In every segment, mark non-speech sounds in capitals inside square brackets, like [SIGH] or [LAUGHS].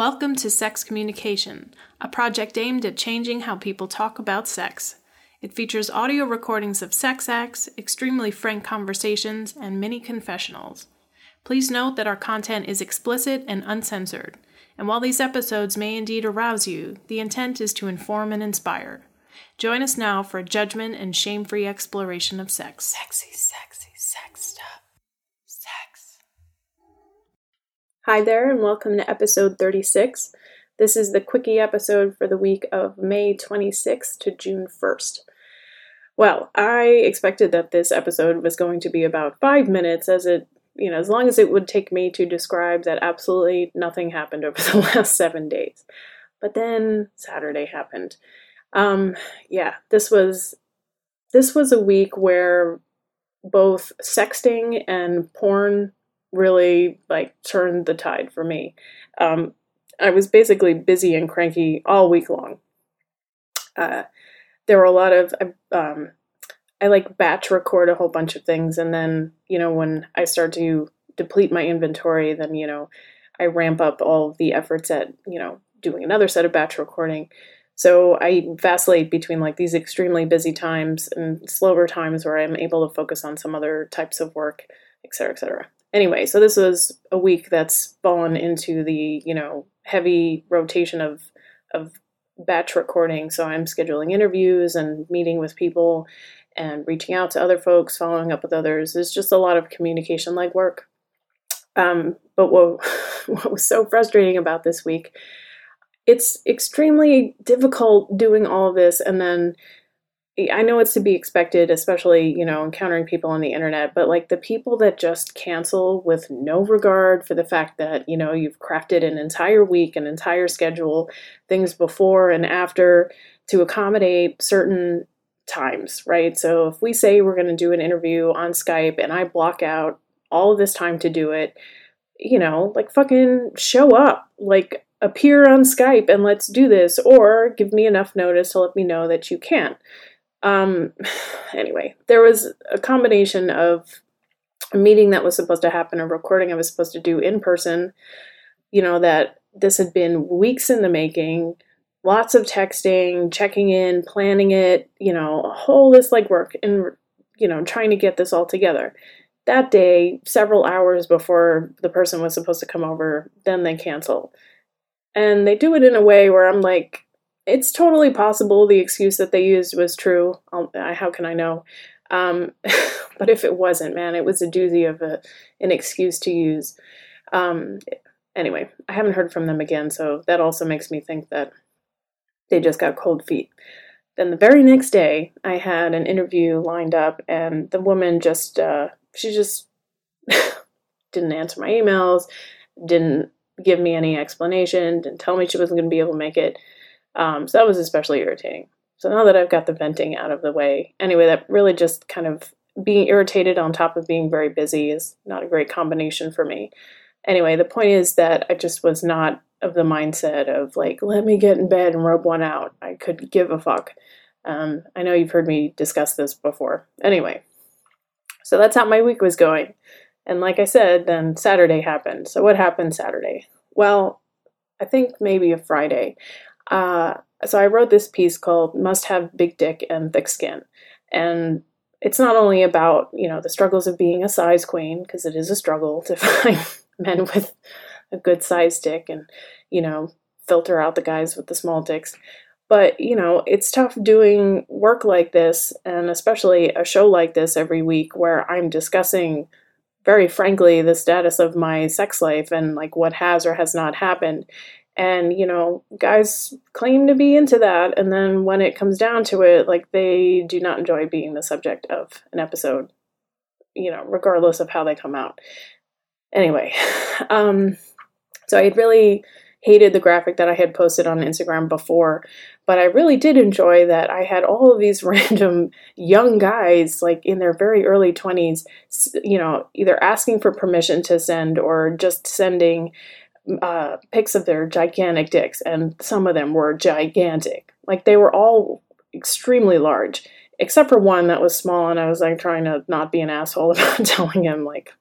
Welcome to Sex Communication, a project aimed at changing how people talk about sex. It features audio recordings of sex acts, extremely frank conversations, and many confessionals. Please note that our content is explicit and uncensored, and while these episodes may indeed arouse you, the intent is to inform and inspire. Join us now for a judgment and shame free exploration of sex. Sexy, sexy, sex Hi there, and welcome to episode 36. This is the quickie episode for the week of May 26th to June 1st. Well, I expected that this episode was going to be about five minutes, as it, you know, as long as it would take me to describe that absolutely nothing happened over [LAUGHS] the last seven days. But then Saturday happened. Um, yeah, this was this was a week where both sexting and porn really like turned the tide for me. Um, I was basically busy and cranky all week long. Uh, there were a lot of um, I like batch record a whole bunch of things, and then you know when I start to deplete my inventory, then you know I ramp up all the efforts at you know doing another set of batch recording. So I vacillate between like these extremely busy times and slower times where I'm able to focus on some other types of work, et cetera, et cetera. Anyway, so this was a week that's fallen into the you know heavy rotation of of batch recording. So I'm scheduling interviews and meeting with people and reaching out to other folks, following up with others. It's just a lot of communication like work. Um, but what, [LAUGHS] what was so frustrating about this week, it's extremely difficult doing all of this and then I know it's to be expected, especially, you know, encountering people on the internet, but like the people that just cancel with no regard for the fact that, you know, you've crafted an entire week, an entire schedule, things before and after to accommodate certain times, right? So if we say we're going to do an interview on Skype and I block out all of this time to do it, you know, like fucking show up, like appear on Skype and let's do this, or give me enough notice to let me know that you can't. Um, [SIGHS] anyway, there was a combination of a meeting that was supposed to happen, a recording I was supposed to do in person, you know, that this had been weeks in the making, lots of texting, checking in, planning it, you know, a whole list like work and, you know, trying to get this all together. That day, several hours before the person was supposed to come over, then they cancel. And they do it in a way where I'm like, it's totally possible the excuse that they used was true. I'll, how can I know? Um, [LAUGHS] but if it wasn't, man, it was a doozy of a, an excuse to use. Um, anyway, I haven't heard from them again, so that also makes me think that they just got cold feet. Then the very next day, I had an interview lined up, and the woman just, uh, she just [LAUGHS] didn't answer my emails, didn't give me any explanation, didn't tell me she wasn't going to be able to make it. Um, so that was especially irritating. So now that I've got the venting out of the way, anyway, that really just kind of being irritated on top of being very busy is not a great combination for me. Anyway, the point is that I just was not of the mindset of like, let me get in bed and rub one out. I could give a fuck. Um, I know you've heard me discuss this before. Anyway, so that's how my week was going. And like I said, then Saturday happened. So what happened Saturday? Well, I think maybe a Friday. Uh, so I wrote this piece called Must Have Big Dick and Thick Skin. And it's not only about, you know, the struggles of being a size queen, because it is a struggle to [LAUGHS] find men with a good size dick and, you know, filter out the guys with the small dicks. But, you know, it's tough doing work like this, and especially a show like this every week where I'm discussing very frankly the status of my sex life and like what has or has not happened and you know guys claim to be into that. And then when it comes down to it like they do not enjoy being the subject of an episode you know regardless of how they come out. Anyway [LAUGHS] um so i really hated the graphic that i had posted on instagram before but i really did enjoy that i had all of these [LAUGHS] random young guys like in their very early 20s you know either asking for permission to send or just sending uh, pics of their gigantic dicks, and some of them were gigantic. Like they were all extremely large, except for one that was small, and I was like trying to not be an asshole [LAUGHS] about telling him like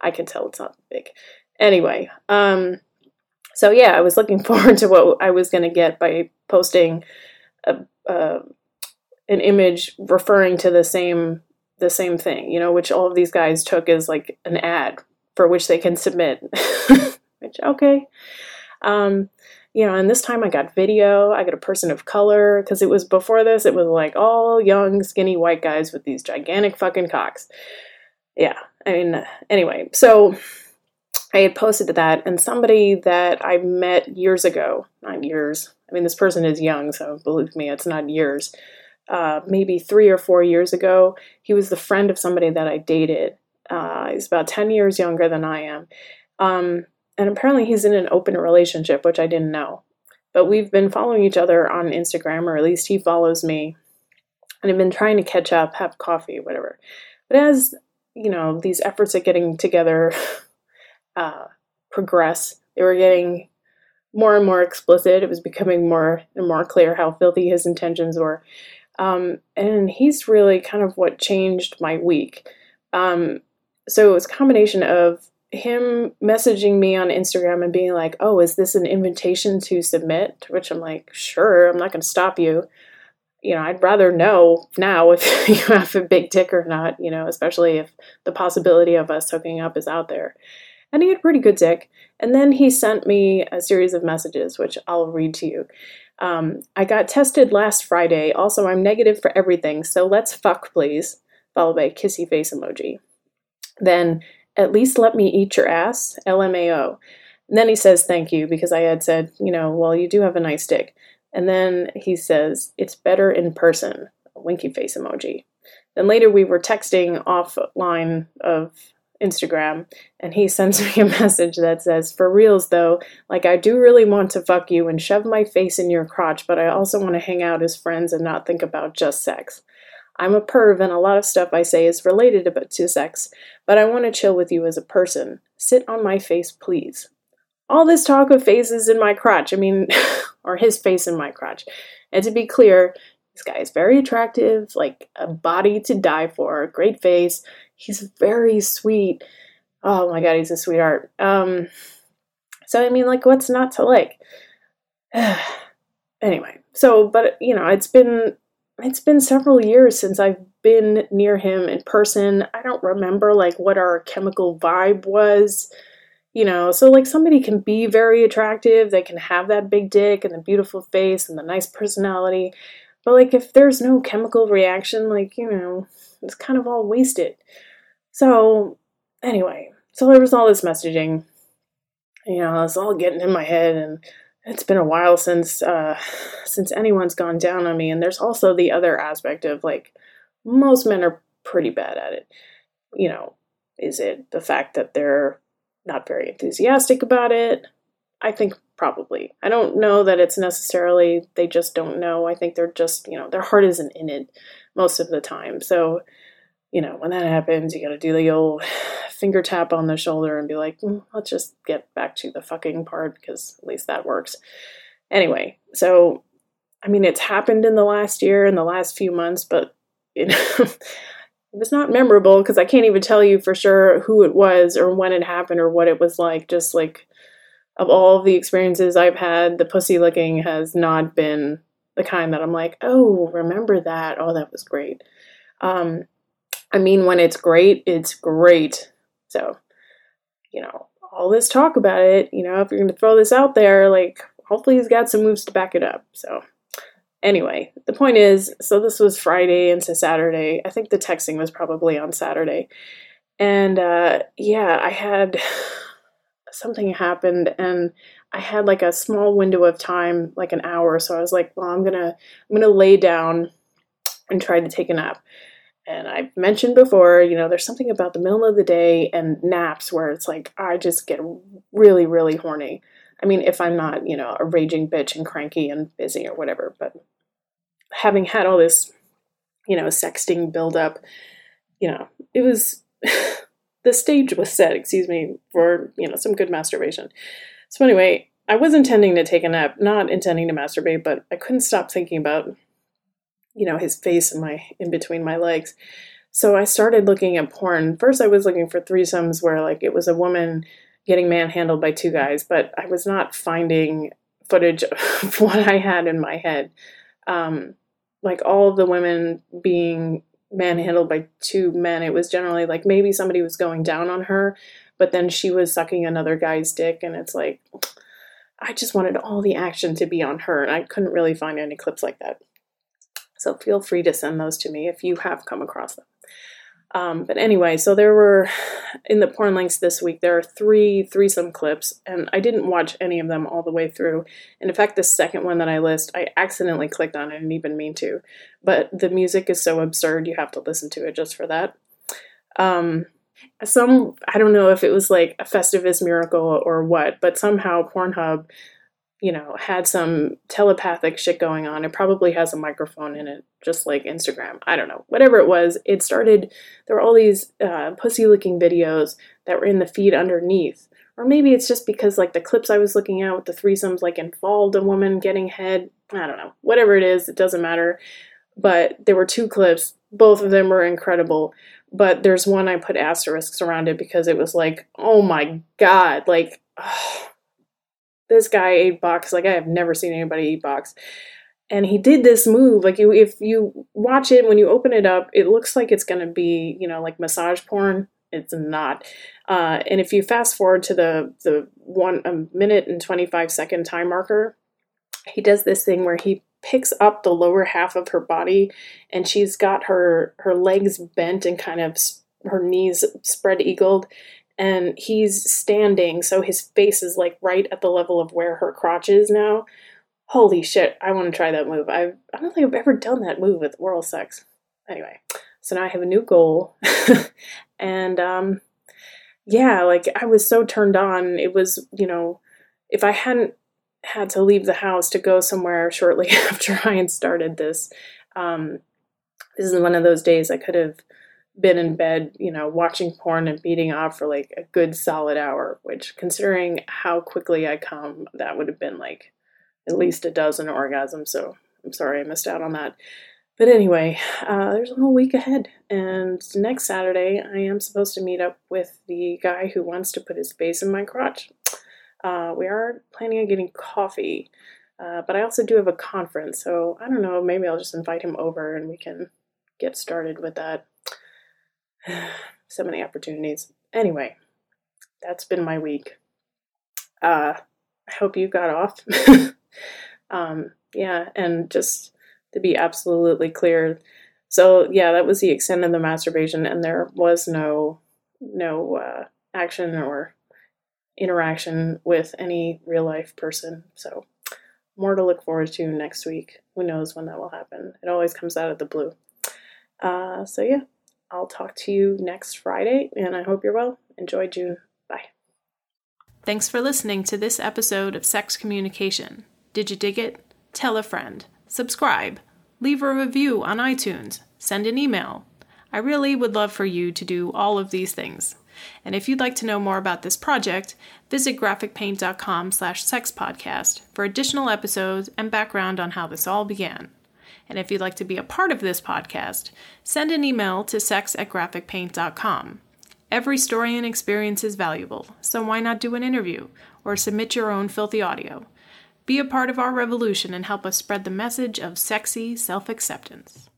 I can tell it's not big. Anyway, um, so yeah, I was looking [LAUGHS] forward to what I was going to get by posting a, uh, an image referring to the same the same thing, you know, which all of these guys took as like an ad for which they can submit. [LAUGHS] which okay, um, you know, and this time I got video. I got a person of color because it was before this. It was like all young, skinny white guys with these gigantic fucking cocks. Yeah, I mean, anyway, so I had posted that, and somebody that I met years ago, not years, I mean, this person is young, so believe me, it's not years, uh, maybe three or four years ago, he was the friend of somebody that I dated. Uh, he's about 10 years younger than I am. Um, and apparently he's in an open relationship, which I didn't know. But we've been following each other on Instagram, or at least he follows me. And I've been trying to catch up, have coffee, whatever. But as, you know, these efforts at getting together [LAUGHS] uh, progress. They were getting more and more explicit. It was becoming more and more clear how filthy his intentions were. Um, and he's really kind of what changed my week. Um, so it was a combination of him messaging me on Instagram and being like, "Oh, is this an invitation to submit?" Which I'm like, "Sure, I'm not going to stop you." You know, I'd rather know now if [LAUGHS] you have a big dick or not. You know, especially if the possibility of us hooking up is out there and he had pretty good dick. And then he sent me a series of messages, which I'll read to you. Um, I got tested last Friday. Also, I'm negative for everything, so let's fuck, please. Followed by a kissy face emoji. Then, at least let me eat your ass. LMAO. And then he says thank you because I had said, you know, well, you do have a nice dick. And then he says, it's better in person. A winky face emoji. Then later we were texting offline of Instagram, and he [LAUGHS] sends me a message that says, For reals though, like I do really want to fuck you and shove my face in your crotch, but I also want to hang out as friends and not think about just sex. I'm a perv, and a lot of stuff I say is related to sex, but I want to chill with you as a person. Sit on my face, please. All this talk of faces in my crotch, I mean, [LAUGHS] or his face in my crotch. And to be clear, this guy is very attractive, like a body to die for, great face. He's very sweet. Oh my god, he's a sweetheart. Um, so I mean, like, what's not to like? [SIGHS] anyway, so but you know, it's been it's been several years since I've been near him in person. I don't remember like what our chemical vibe was. You know, so like somebody can be very attractive, they can have that big dick and the beautiful face and the nice personality, but like if there's no chemical reaction, like, you know, it's kind of all wasted. So anyway, so there was all this messaging. You know, it's all getting in my head and it's been a while since uh since anyone's gone down on me and there's also the other aspect of like most men are pretty bad at it. You know, is it the fact that they're not very enthusiastic about it? I think probably. I don't know that it's necessarily they just don't know. I think they're just, you know, their heart isn't in it most of the time. So, you know, when that happens, you got to do the old [SIGHS] finger tap on the shoulder and be like, mm, let's just get back to the fucking part because at least that works. Anyway, so I mean, it's happened in the last year, in the last few months, but you [LAUGHS] know, it was not memorable because I can't even tell you for sure who it was or when it happened or what it was like. Just like of all the experiences I've had, the pussy licking has not been the kind that I'm like, oh, remember that? Oh, that was great. Um, I mean, when it's great, it's great. So, you know, all this talk about it, you know, if you're going to throw this out there, like, hopefully he's got some moves to back it up. So, anyway, the point is so this was Friday into Saturday. I think the texting was probably on Saturday. And uh, yeah, I had [SIGHS] something happened and I had like a small window of time, like an hour. So I was like, well, I'm gonna I'm gonna lay down and try to take a nap. And I've mentioned before, you know, there's something about the middle of the day and naps where it's like I just get really, really horny. I mean, if I'm not, you know, a raging bitch and cranky and busy or whatever, but having had all this, you know, sexting build up, you know, it was [LAUGHS] the stage was set, excuse me, for, you know, some good masturbation. So anyway, I was intending to take a nap, not intending to masturbate, but I couldn't stop thinking about, you know, his face in my in between my legs. So I started looking at porn. First I was looking for threesomes where like it was a woman getting manhandled by two guys, but I was not finding footage [LAUGHS] of what I had in my head. Um, like all of the women being manhandled by two men, it was generally like maybe somebody was going down on her, but then she was sucking another guy's dick, and it's like, I just wanted all the action to be on her, and I couldn't really find any clips like that. So feel free to send those to me if you have come across them. Um, but anyway, so there were in the porn links this week. There are three threesome clips, and I didn't watch any of them all the way through. And in fact, the second one that I list, I accidentally clicked on it and even mean to. But the music is so absurd, you have to listen to it just for that. Um, some I don't know if it was like a Festivus miracle or what, but somehow Pornhub you know, had some telepathic shit going on. It probably has a microphone in it, just like Instagram. I don't know. Whatever it was, it started, there were all these uh, pussy looking videos that were in the feed underneath. Or maybe it's just because, like, the clips I was looking at with the threesomes, like, involved a woman getting head. I don't know. Whatever it is, it doesn't matter. But there were two clips. Both of them were incredible. But there's one I put asterisks around it because it was like, oh my God. Like, oh this guy ate box like I have never seen anybody eat box. And he did this move. Like you, if you watch it, when you open it up, it looks like it's gonna be, you know, like massage porn. It's not. Uh, and if you fast forward to the the one a minute and twenty five second time marker, he does this thing where he picks up the lower half of her body, and she's got her her legs bent and kind of her knees spread eagled, and he's standing, so his face is like right at the level of where her crotch is now. Holy shit, I want to try that move. I've, I don't think I've ever done that move with oral sex. Anyway, so now I have a new goal. [LAUGHS] and um, yeah, like I was so turned on. It was, you know, if I hadn't had to leave the house to go somewhere shortly [LAUGHS] after I had started this, um, this is one of those days I could have been in bed, you know, watching porn and beating off for like a good solid hour, which considering how quickly I come, that would have been like at least a dozen orgasms. So I'm sorry I missed out on that. But anyway, uh, there's a whole week ahead. And next Saturday, I am supposed to meet up with the guy who wants to put his face in my crotch. Uh, we are planning on getting coffee, uh, but I also do have a conference. So I don't know, maybe I'll just invite him over and we can get started with that. [SIGHS] so many opportunities. Anyway, that's been my week. Uh, I hope you got off. [LAUGHS] um, yeah, and just to be absolutely clear, so yeah, that was the extent of the masturbation, and there was no no uh, action or interaction with any real life person. So more to look forward to next week. Who knows when that will happen? It always comes out of the blue. Uh, so yeah, I'll talk to you next Friday, and I hope you're well. Enjoy June. Bye. Thanks for listening to this episode of Sex Communication. Did you dig it? Tell a friend. Subscribe. Leave a review on iTunes. Send an email. I really would love for you to do all of these things. And if you'd like to know more about this project, visit graphicpaint.com slash sexpodcast for additional episodes and background on how this all began. And if you'd like to be a part of this podcast, send an email to sex at graphicpaint.com. Every story and experience is valuable, so why not do an interview or submit your own filthy audio? Be a part of our revolution and help us spread the message of sexy self acceptance.